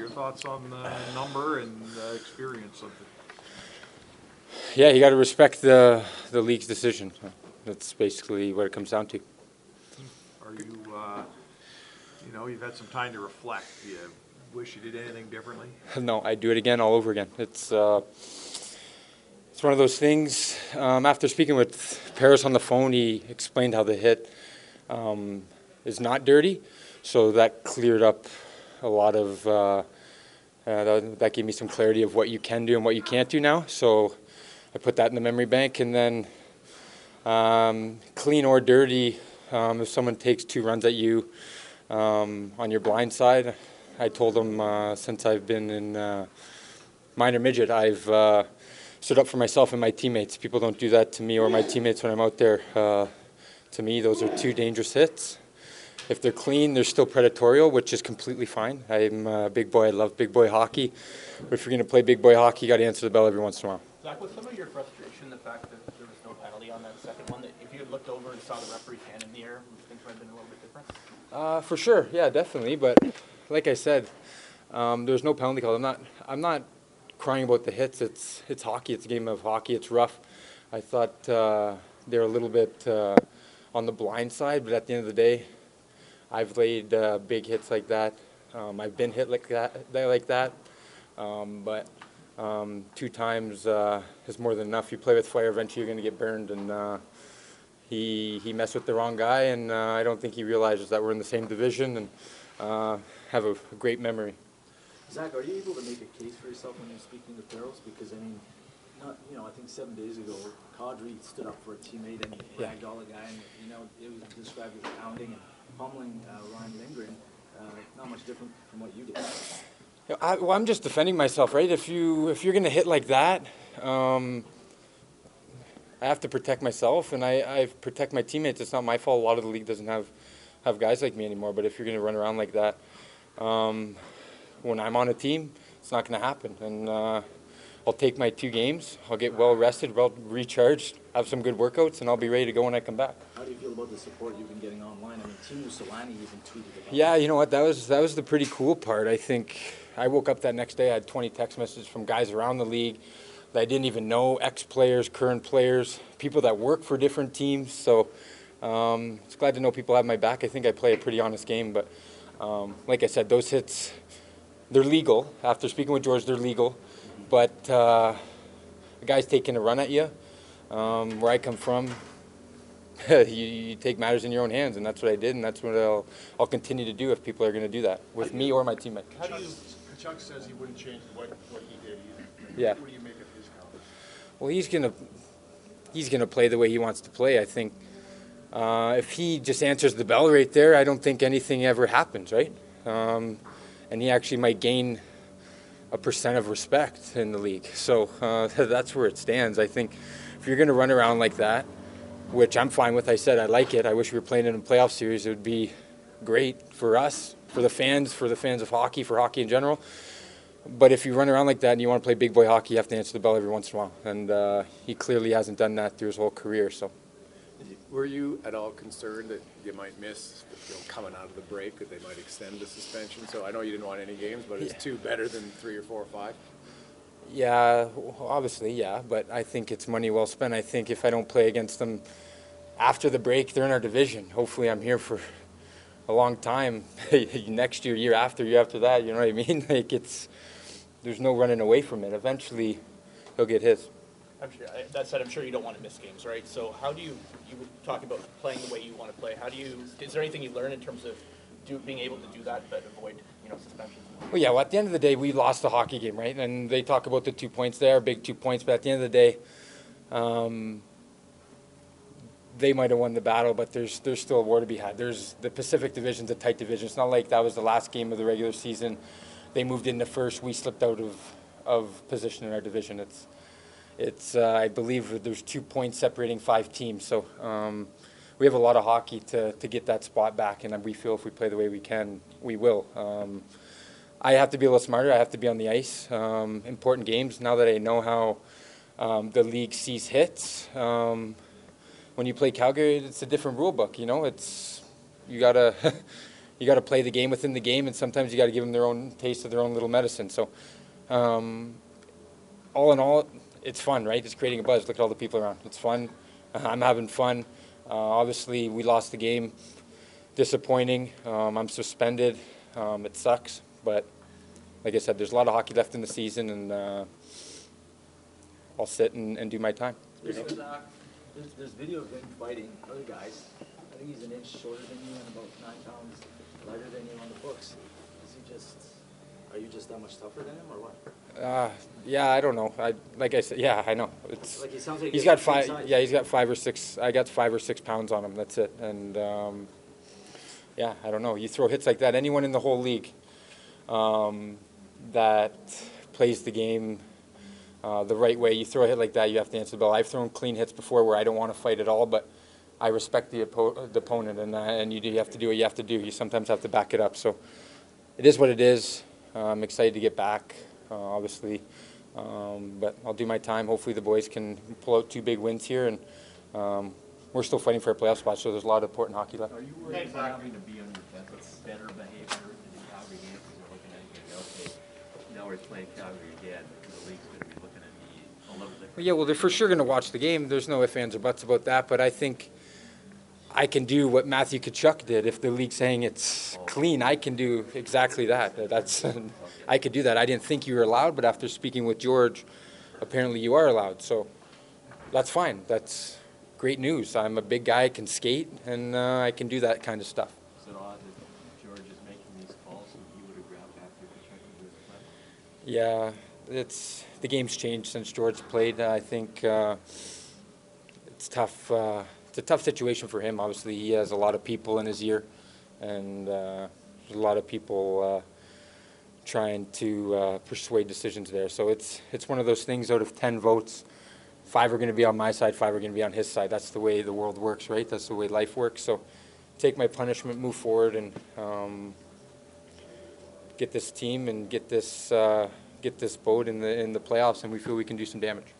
Your thoughts on the number and uh, experience of it? Yeah, you got to respect the the league's decision. That's basically what it comes down to. Are you, uh, you know, you've had some time to reflect. Do you wish you did anything differently? No, I'd do it again, all over again. It's uh, it's one of those things. Um, after speaking with Parros on the phone, he explained how the hit um, is not dirty, so that cleared up a lot of. Uh, uh, that, that gave me some clarity of what you can do and what you can't do now. So I put that in the memory bank, and then um, clean or dirty, um, if someone takes two runs at you um, on your blind side, I told them uh, since I've been in uh, minor midget, I've stood up for myself and my teammates. People don't do that to me or my teammates when I'm out there. Uh, to me, those are two dangerous hits. If they're clean, they're still predatorial, which is completely fine. I'm a big boy. I love big boy hockey. But if you're going to play big boy hockey, you got to answer the bell every once in a while. Zack, was some of your frustration the fact that there was no penalty on that second one? That if you had looked over and saw the referee's hand in the air, things might have been a little bit different? Uh, for sure, yeah, definitely. But like I said, um, there's no penalty call. I'm not. I'm not crying about the hits. It's it's hockey. It's a game of hockey. It's rough. I thought uh, they're a little bit uh, on the blind side, but at the end of the day, I've laid uh, big hits like that. Um, I've been hit like that, like that. Um, but um, two times uh, is more than enough. You play with fire, eventually you're going to get burned. And uh, he he messed with the wrong guy, and uh, I don't think he realizes that we're in the same division and uh, have a, great memory. Zack, are you able to make a case for yourself when you're speaking to Parros? Because I mean, not you know, I think seven days ago, Kadri stood up for a teammate and Yeah. all the guy, and you know, it was described as pounding and pummeling uh, Ryan Lindgren. Uh, not much different from what you did. I, well, I'm just defending myself, right? If you if you're gonna hit like that, um, I have to protect myself, and I, I protect my teammates. It's not my fault. A lot of the league doesn't have have guys like me anymore. But if you're gonna run around like that, um, when I'm on a team, it's not gonna happen. And uh, I'll take my two games. I'll get well rested, well recharged, have some good workouts, and I'll be ready to go when I come back. How do you feel about the support you've been getting online? I mean, Teemu Selanne even tweeted about Yeah, you know what? That was that was the pretty cool part. I think I woke up that next day. I had 20 text messages from guys around the league that I didn't even know, ex-players, current players, people that work for different teams. So um, it's glad to know people have my back. I think I play a pretty honest game, but um, like I said, those hits they're legal. After speaking with George, they're legal, but uh, a guy's taking a run at you. Um, where I come from, you, you take matters in your own hands, and that's what I did, and that's what I'll, I'll continue to do if people are going to do that with me or my teammate. How do you? Tkachuk says he wouldn't change what, what he did either. Yeah. What do you make of his comments? Well, he's gonna he's gonna play the way he wants to play. I think uh, if he just answers the bell right there, I don't think anything ever happens, right? Um, and he actually might gain a percent of respect in the league. So uh, that's where it stands. I think if you're gonna run around like that, which I'm fine with, I said I like it. I wish we were playing in a playoff series. It would be great for us, for the fans, for the fans of hockey, for hockey in general. But if you run around like that and you want to play big boy hockey, you have to answer the bell every once in a while. And uh, he clearly hasn't done that through his whole career. So Were you at all concerned that you might miss, you know, coming out of the break, that they might extend the suspension? So I know you didn't want any games, but is Yeah. two better than three or four or five? yeah, obviously, yeah. But I think it's money well spent. I think if I don't play against them after the break, they're in our division. Hopefully, I'm here for a long time. Next year, year after, year after that. You know what I mean? Like it's there's no running away from it. Eventually, he'll get his. I'm sure, that said, I'm sure you don't want to miss games, right? So how do you, you talking about playing the way you want to play. How do you, is there anything you learn in terms of do, being able to do that but avoid, you know, suspensions? Well, yeah. Well, at the end of the day, we lost the hockey game, right? And they talk about the two points there, big two points. But at the end of the day, um, they might have won the battle, but there's there's still a war to be had. There's the Pacific Division's a tight division. It's not like that was the last game of the regular season. they moved into first. We slipped out of of position in our division. It's it's uh, I believe there's two points separating five teams. So um, we have a lot of hockey to to get that spot back, and we feel if we play the way we can, we will. Um, I have to be a little smarter. I have to be on the ice. Um, important games. Now that I know how um, the league sees hits, um, when you play Calgary, it's a different rule book. You know, it's you gotta you gotta play the game within the game, and sometimes you gotta give them their own taste of their own little medicine. So, um, all in all, it's fun, right? It's creating a buzz. Look at all the people around. It's fun. I'm having fun. Uh, obviously, we lost the game. Disappointing. Um, I'm suspended. Um, it sucks, but like I said, there's a lot of hockey left in the season, and uh, I'll sit and, and do my time. There's, uh, there's, there's video of him fighting other guys. I think he's an inch shorter than you and about nine pounds lighter than you on the books. Is he just, are you just that much tougher than him or what? Uh, yeah, I don't know. I like I said, yeah, I know. It's Like he sounds like he's he got has the same five. size. Yeah, he's got five or six. I got five or six pounds on him. That's it. And um, yeah, I don't know. You throw hits like that. Anyone in the whole league um, that plays the game uh, the right way, you throw a hit like that, you have to answer the bell. I've thrown clean hits before where I don't want to fight at all, but I respect the, oppo- the opponent, and uh, and you do you have to do what you have to do. You sometimes have to back it up. So it is what it is. Uh, I'm excited to get back, uh, obviously, um, but I'll do my time. Hopefully, the boys can pull out two big wins here, and um, we're still fighting for a playoff spot. So there's a lot of important hockey left. Are you worried about having to be on your best, better behavior in the Calgary game, because they're looking at you, okay, now we're playing Calgary again, the league's gonna be looking at me a little different. Well, yeah, well, they're for sure going to watch the game. There's no ifs, ands, or buts about that. But I think I can do what Matthew Tkachuk did. If the league's saying it's clean, I can do exactly that. That's I could do that. I didn't think you were allowed, but after speaking with George, apparently you are allowed. So that's fine. That's great news. I'm a big guy, I can skate, and uh, I can do that kind of stuff. Is it odd that George is making these calls and he would have grabbed after Tkachuk? Yeah, it's the game's changed since George played. I think uh, it's tough. Uh, it's a tough situation for him. Obviously, he has a lot of people in his ear, and uh, a lot of people uh, trying to uh, persuade decisions there. So it's it's one of those things. Out of ten votes, five are going to be on my side, five are going to be on his side. That's the way the world works, right? That's the way life works. So take my punishment, move forward, and. Um, get this team and get this uh, get this boat in the in the playoffs, and we feel we can do some damage.